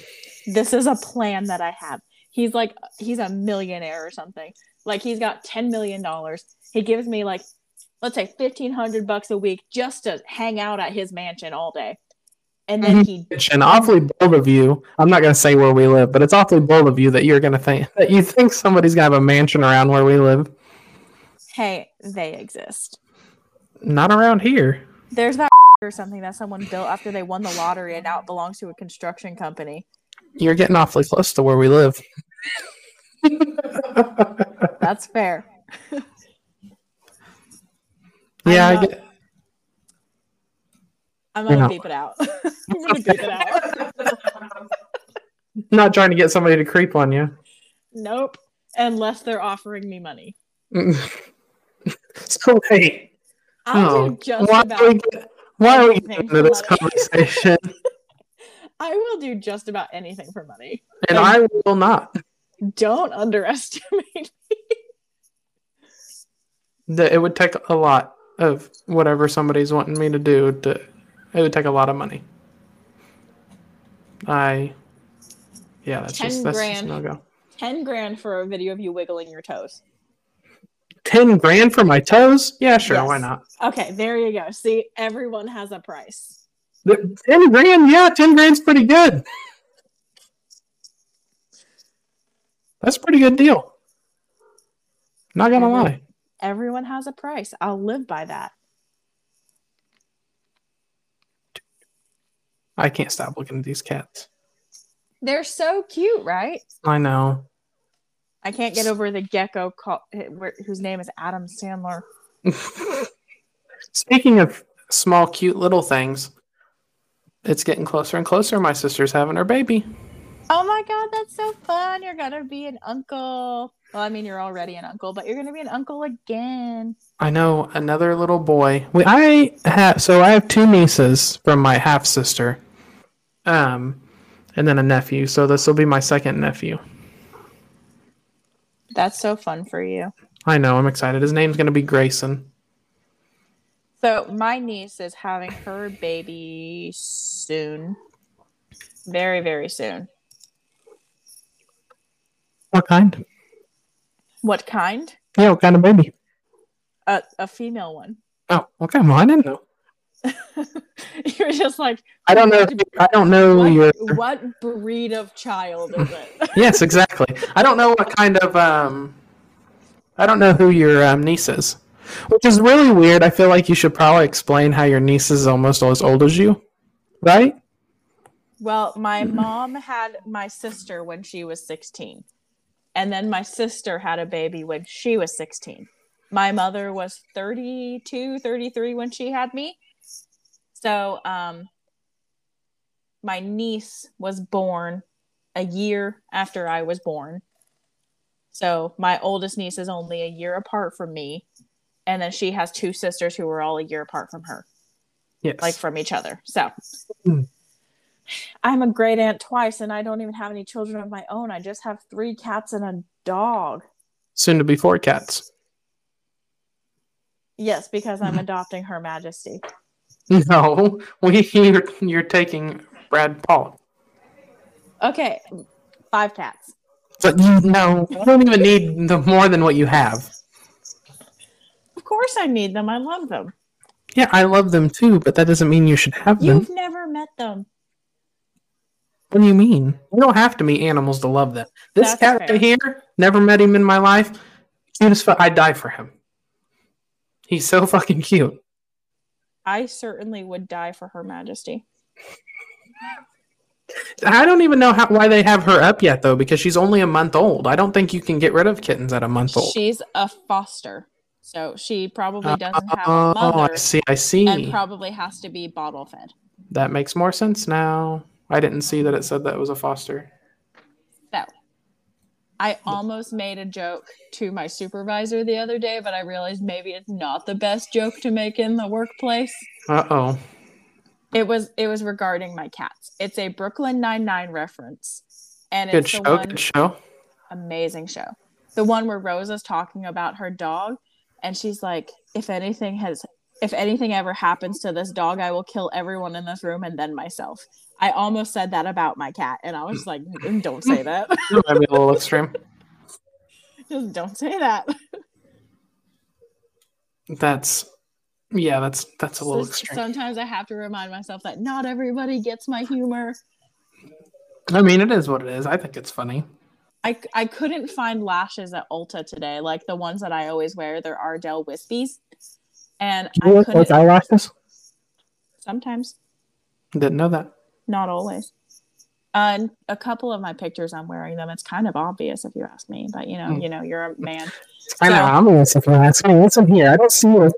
This is a plan that I have. He's like he's a millionaire or something. Like he's got ten million dollars. He gives me like let's say fifteen hundred bucks a week just to hang out at his mansion all day. And then mhm. he and awfully bold of you. I'm not going to say where we live, but it's awfully bold of you that you're going to think that you think somebody's going to have a mansion around where we live. hey, they exist. Not around here. There's that or something that someone built after they won the lottery and now it belongs to a construction company. You're getting awfully close to where we live. That's fair. [laughs] yeah, I know. get. I'm gonna Yeah. beep it out. [laughs] [laughs] I'm gonna beep it out. [laughs] Not trying to get somebody to creep on you. nope. Unless they're offering me money. so wait, I'll oh, do just why, about are we, why are we anything getting into this for money. conversation? I will do just about anything for money. and I will not. Don't underestimate. That it would take a lot of whatever somebody's wanting me to do. To it would take a lot of money. I, yeah, that's 10 just that's just grand. no go. Ten grand for a video of you wiggling your toes. Ten grand for my toes? Yeah, sure, Yes. why not? Okay, there you go. See, everyone has a price. The- Ten grand, yeah, ten grand's pretty good. That's a pretty good deal. Not gonna Mhm. lie. Everyone has a price. I'll live by that. I can't stop looking at these cats. They're so cute, right? I know. I can't get over the gecko call, whose name is Adam Sandler. [laughs] Speaking of small, cute little things, it's getting closer and closer. My sister's having her baby. Oh my god, that's so fun! You're gonna be an uncle. Well, I mean, you're already an uncle, but you're gonna be an uncle again. I know another little boy. We, I have so I have two nieces from my half sister, um, and then a nephew. So this will be my second nephew. That's so fun for you. I know. I'm excited. His name's gonna be Grayson. So my niece is having her baby soon, very very soon. What kind? What kind? Yeah, what kind of baby? A a female one. Oh, okay. Well, I didn't know. [laughs] you're just like I don't know. You, I don't know your. what, what breed of child is it? [laughs] Yes, exactly. I don't know what kind of. Um, I don't know who your um, niece is, which is really weird. I feel like you should probably explain how your niece is almost as old as you, right? Well, my mom had my sister when she was 16. And then my sister had a baby when she was 16. My mother was 32, 33 when she had me. So, um my niece was born a year after I was born. So, my oldest niece is only a year apart from me. And then she has two sisters who are all a year apart from her Yes. like from each other. So Hmm. I'm a great aunt twice, and I don't even have any children of my own. I just have three cats and a dog. soon to be four cats. Yes, because. I'm [laughs] adopting Her Majesty. No, [laughs] we you're, you're taking Brad Paul. Okay, five cats. But you no, you don't even need the more than what you have. Of course, I need them. I love them. Yeah, I love them too, but that doesn't mean you should have them. You've never met them. What do you mean? You don't have to meet animals to love them. This That's cat fair. right here, never met him in my life. Cute as fuck. I'd die for him. He's so [laughs] fucking cute. I certainly would die for Her Majesty. I don't even know how, why they have her up yet, though, because she's only a month old. I don't think you can get rid of kittens at a month old. She's a foster, so she probably doesn't have oh, a mother, I see. I see. and probably has to be bottle fed. that makes more sense now. I didn't see that it said that it was a foster. So I almost made a joke to my supervisor the other day, but I realized maybe it's not the best joke to make in the workplace. Uh oh. It was it was regarding my cats. It's a Brooklyn Nine Nine reference, and Good it's the show. one Good show. amazing show. The one where Rosa's talking about her dog, and she's like, "If anything has, if anything ever happens to this dog, I will kill everyone in this room and then myself." I almost said that about my cat, and I was like, "Mm, "Don't say [laughs] that. That might be a little extreme. [laughs] Just don't say that." That's yeah. That's that's a little So- extreme. Sometimes I have to remind myself that not everybody gets my humor. I mean, it is what it is. I think it's funny. I, I couldn't find lashes at Ulta today, like the ones that I always wear. They're Ardell Wispies, and I couldn't. eyelashes? Sometimes, Didn't know that. Not always. Uh, and a couple of my pictures, I'm wearing them. It's kind of obvious if you ask me, but you know, Hmm. you know, you're a man. I know. So- I'm honest if you ask me. What's in here? I don't see it.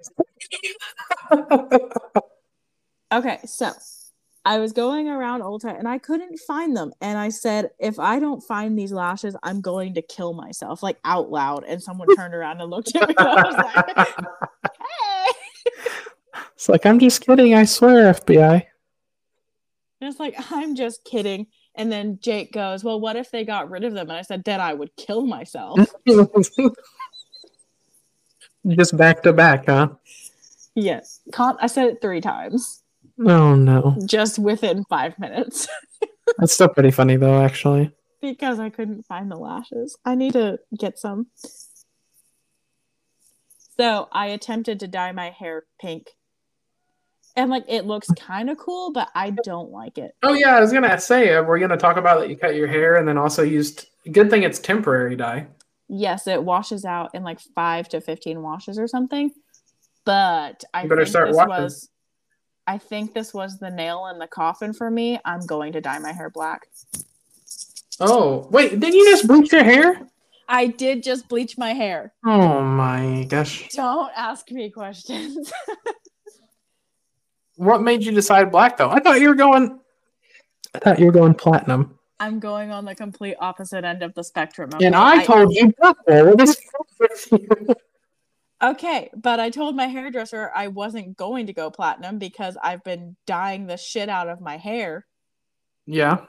[laughs] Okay, so I was going around Ulta and I couldn't find them, and I said, if I don't find these lashes, I'm going to kill myself, like out loud. And someone turned around and looked at me. And [laughs] I was like, [laughs] hey. it's like I'm just kidding. I swear, FBI. And it's like, [laughs] I'm just kidding. And then Jake goes, Well, what if they got rid of them? And I said, Then I would kill myself. [laughs] just back to back, huh? yes. Con- I said it three times, Oh no, just within five minutes, [laughs] that's still pretty funny though. Actually, because I couldn't find the lashes. I need to get some. So I attempted to dye my hair pink. And like it looks kind of cool, but I don't like it. oh yeah, I was gonna say uh, we're gonna talk about that. You cut your hair and then also used. Good thing it's temporary dye. Yes, it washes out in like five to fifteen washes or something. But I You better think start this washing. was I think this was the nail in the coffin for me. I'm going to dye my hair black. Oh wait, didn't you just bleach your hair? I did just bleach my hair. Oh my gosh, Don't ask me questions. [laughs] what made you decide black though? I thought you were going. I thought you were going platinum. I'm going on the complete opposite end of the spectrum. And okay? I told you purple. What is you? Okay, but I told my hairdresser I wasn't going to go platinum because I've been dyeing the shit out of my hair. Yeah,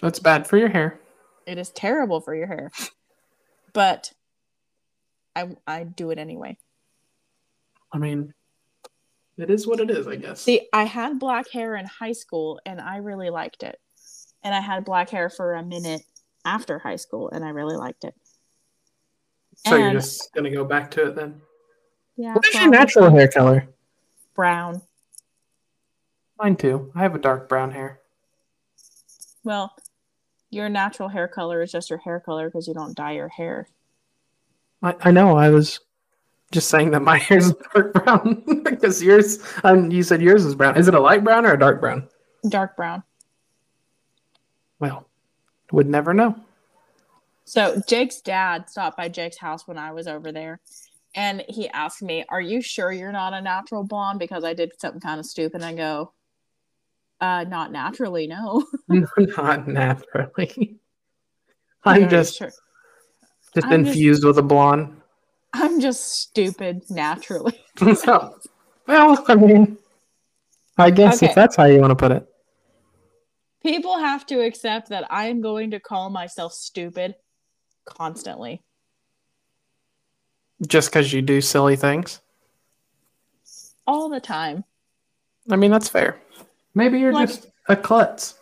that's bad for your hair. It is terrible for your hair. But I I do it anyway. I mean, it is what it is, I guess. See, I had black hair in high school and I really liked it. And I had black hair for a minute after high school and I really liked it. so you're just gonna go back to it then. Yeah. What is your natural hair color? Brown. Mine too. I have a dark brown hair. Well, your natural hair color is just your hair color because you don't dye your hair. I, I know. I was just saying that my [laughs] hair is dark brown [laughs] because yours. Um, you said yours is brown. Is it a light brown or a dark brown? Dark brown. Well, would never know. So Jake's dad stopped by Jake's house when I was over there, and he asked me, "Are you sure you're not a natural blonde?" Because I did something kind of stupid. And I go, "Uh, not naturally, no." [laughs] Not naturally. I'm just sure? just I'm just- infused with a blonde. I'm just stupid naturally. [laughs] so, well, I mean, I guess Okay. if that's how you want to put it. People have to accept that I am going to call myself stupid constantly. Just because you do silly things. All the time. I mean, that's fair. Maybe you're Like- just a klutz.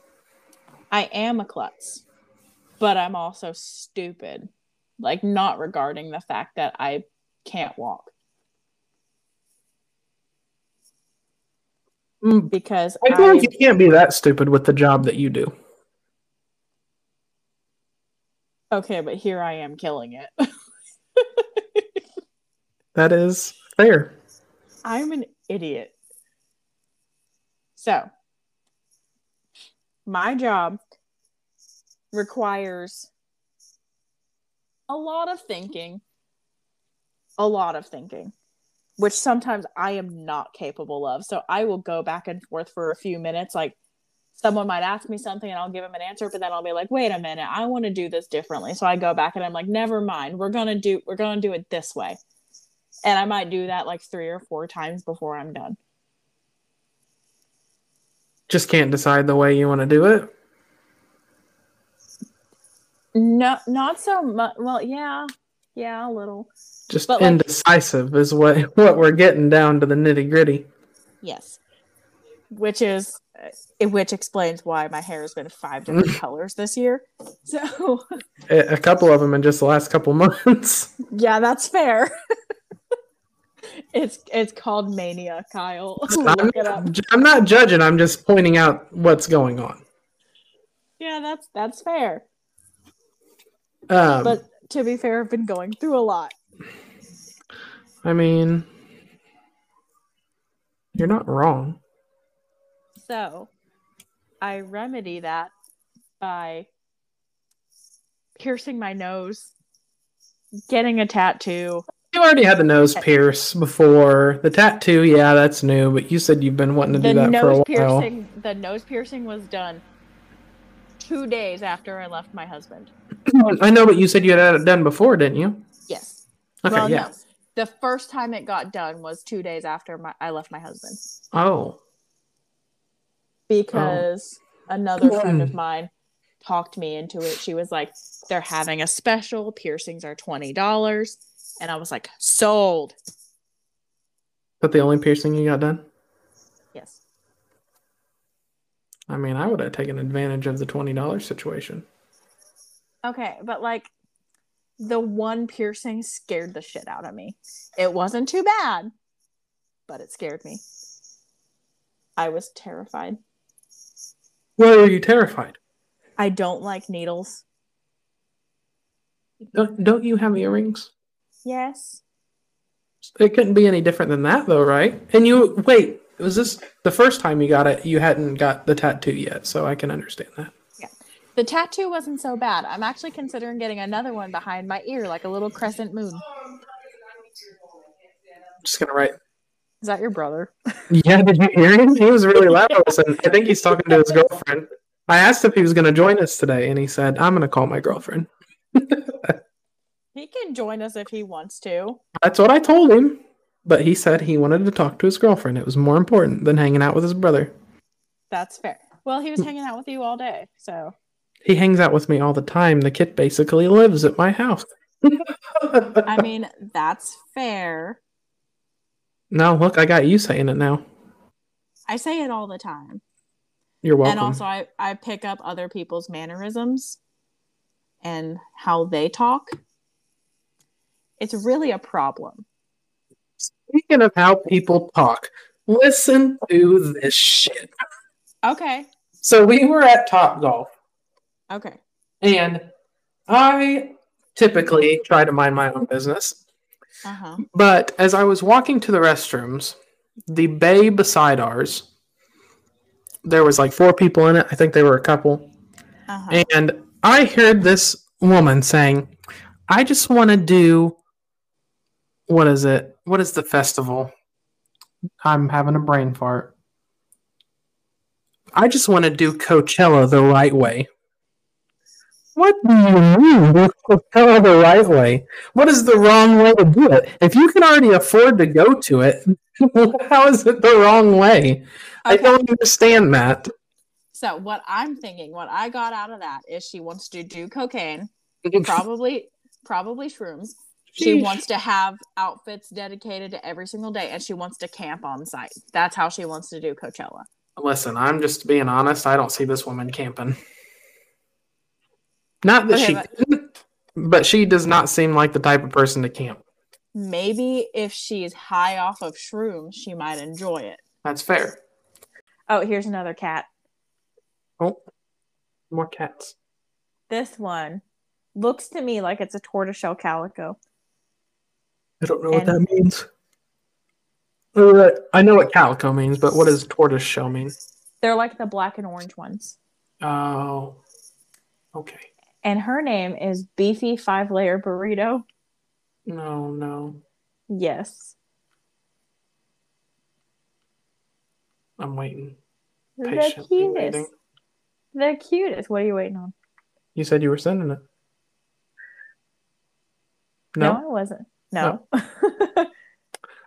I am a klutz, but I'm also stupid. Like, not regarding the fact that I can't walk Mm, because I I, feel like you can't be that stupid with the job that you do. okay, but here I am killing it. [laughs] That is fair. I'm an idiot. So, my job requires a lot of thinking, a lot of thinking, which sometimes I am not capable of. So, I will go back and forth for a few minutes. Like, someone might ask me something and I'll give them an answer, but then I'll be like, wait a minute, I want to do this differently. So, I go back and I'm like, never mind, we're to do, we're to do it this way and I might do that like three or four times before I'm done. Just can't decide the way you want to do it. No, not so much. Well, yeah, yeah, a little. Just But, like- indecisive is what [laughs] what we're getting down to the nitty gritty. Yes. Which is, uh, which explains why my hair has been five different colors this year. [laughs] So, A a couple of them in just the last couple [laughs] months. yeah, that's fair. it's it's called mania, Kyle. I'm, Look it up. I'm not judging. I'm just pointing out what's going on. Yeah, that's that's fair. Um, But to be fair, I've been going through a lot. I mean, you're not wrong. So, I remedy that by piercing my nose, getting a tattoo. You already had the nose pierce before. The tattoo, yeah, that's new, but you said you've been wanting to The do that for a nose while. piercing, the nose piercing was done two days after I left my husband. [clears throat] I know, but you said you had it done before, didn't you? Yes. Okay, well, yeah. no. The first time it got done was two days after my, I left my husband Oh, because oh. another [clears throat] friend of mine talked me into it. She was like, "They're having a special. Piercings are twenty dollars," and I was like, "Sold." but the only piercing you got done? Yes. I mean, I would have taken advantage of the twenty dollars situation. Okay, but like the one piercing scared the shit out of me. It wasn't too bad, but it scared me. I was terrified. Why are you terrified? I don't like needles. Don't, don't you have earrings? Yes. It couldn't be any different than that, though, right? And you wait. Was this the first time you got it? You hadn't got the tattoo yet, so I can understand that. The tattoo wasn't so bad. I'm actually considering getting another one behind my ear, like a little crescent moon. I'm just gonna write. Is that your brother? [laughs] Yeah, did you hear him? He was really loud. And I think he's talking to his girlfriend. I asked if he was gonna join us today, and he said, "I'm gonna call my girlfriend." [laughs] He can join us if he wants to. That's what I told him. But he said he wanted to talk to his girlfriend. It was more important than hanging out with his brother. That's fair. Well, he was hanging out with you all day, so He hangs out with me all the time. The kid basically lives at my house. [laughs] I mean, that's fair. no, look, I got you saying it now. I say it all the time. You're welcome. And also I, I pick up other people's mannerisms and how they talk. It's really a problem. Speaking of how people talk, listen to this shit. Okay. So we were at Top Golf, Okay. and I typically try to mind my own business. Uh-huh. But as I was walking to the restrooms, the bay beside ours, there was like four people in it. I think they were a couple. Uh-huh. And I heard this woman saying, I just want to do what is it? What is the festival? I'm having a brain fart. I just want to do Coachella the right way. What do you mean do Coachella the right way? What is the wrong way to do it? If you can already afford to go to it, [laughs] how is it the wrong way? I don't understand that. So what I'm thinking, what I got out of that is she wants to do cocaine, [laughs] probably probably shrooms. She Sheesh. wants to have outfits dedicated to every single day and she wants to camp on site. That's how she wants to do Coachella. Listen, I'm just being honest. I don't see this woman camping. Not that Okay, she, but- but... but she does not seem like the type of person to camp. Maybe if she's high off of shrooms, she might enjoy it. That's fair. Oh, here's another cat. Oh, more cats. This one looks to me like it's a tortoiseshell calico. I don't know what that means. Uh, I know what calico means, but what does tortoiseshell mean? They're like the black and orange ones. Oh, okay. And her name is Beefy Five Layer Burrito. No, no. Yes. I'm waiting. The cutest. waiting. The cutest. What are you waiting on? You said you were sending it. No, I wasn't. No. [laughs] I,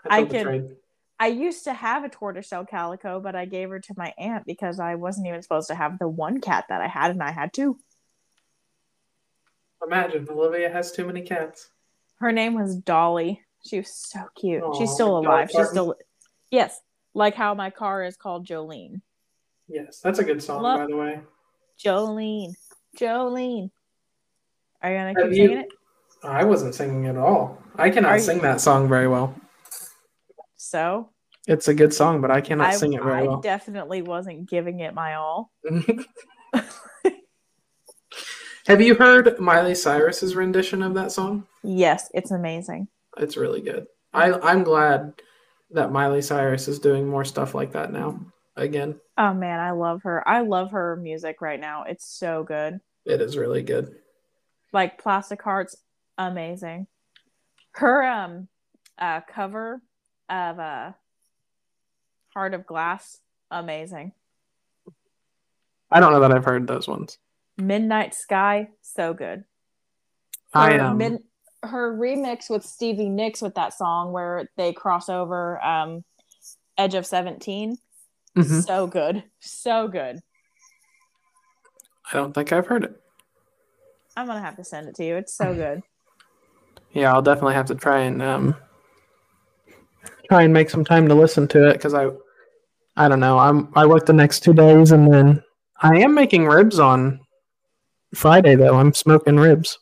I the can- I used to have a tortoiseshell calico, but I gave her to my aunt because I wasn't even supposed to have the one cat that I had, and I had two. Imagine Olivia has too many cats. Her name was Dolly. She was so cute. Aw, She's still alive. She's still yes, like how my car is called Jolene. Yes, that's a good song, Love- by the way. Jolene, Jolene. Are you gonna Have keep you- singing it? I wasn't singing at all. I cannot Are you- sing that song very well. So It's a good song, but I cannot I, sing it very I well. definitely wasn't giving it my all. [laughs] Have you heard Miley Cyrus's rendition of that song? Yes, it's amazing. It's really good. I I'm glad that Miley Cyrus is doing more stuff like that now. Again, Oh man, I love her. I love her music right now. It's so good. it is really good. Like Plastic Hearts, amazing. Her um uh cover of uh Heart of Glass, amazing. I don't know that I've heard those ones. Midnight Sky, so good. I Her, um, mid- her remix with Stevie Nicks with that song where they cross over um Edge of 17, mhm. so good. So good. I don't think I've heard it. I'm gonna have to send it to you. It's so good. [laughs] Yeah, I'll definitely have to try and um try and make some time to listen to it because I I don't know. I'm I work the next two days and then I am making ribs on Friday though. I'm smoking ribs.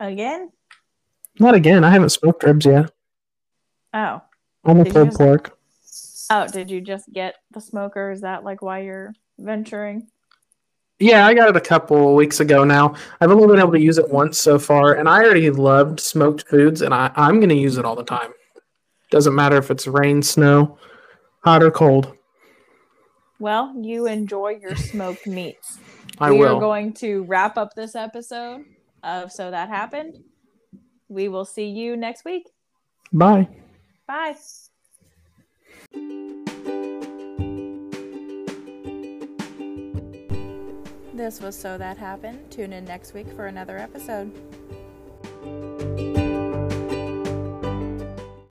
Again? Not again. I haven't smoked ribs yet. Oh. I'm Did pulled just- pork. Oh, did you just get the smoker? Is that like why you're venturing? Yeah, I got it a couple weeks ago now. I've only been able to use it once so far, and I already loved smoked foods, and I, I'm going to use it all the time. Doesn't matter if it's rain, snow, hot, or cold. Well, you enjoy your smoked meats. I we will. are going to wrap up this episode of So That Happened. We will see you next week. Bye. Bye. This was So That Happened. Tune in next week for another episode.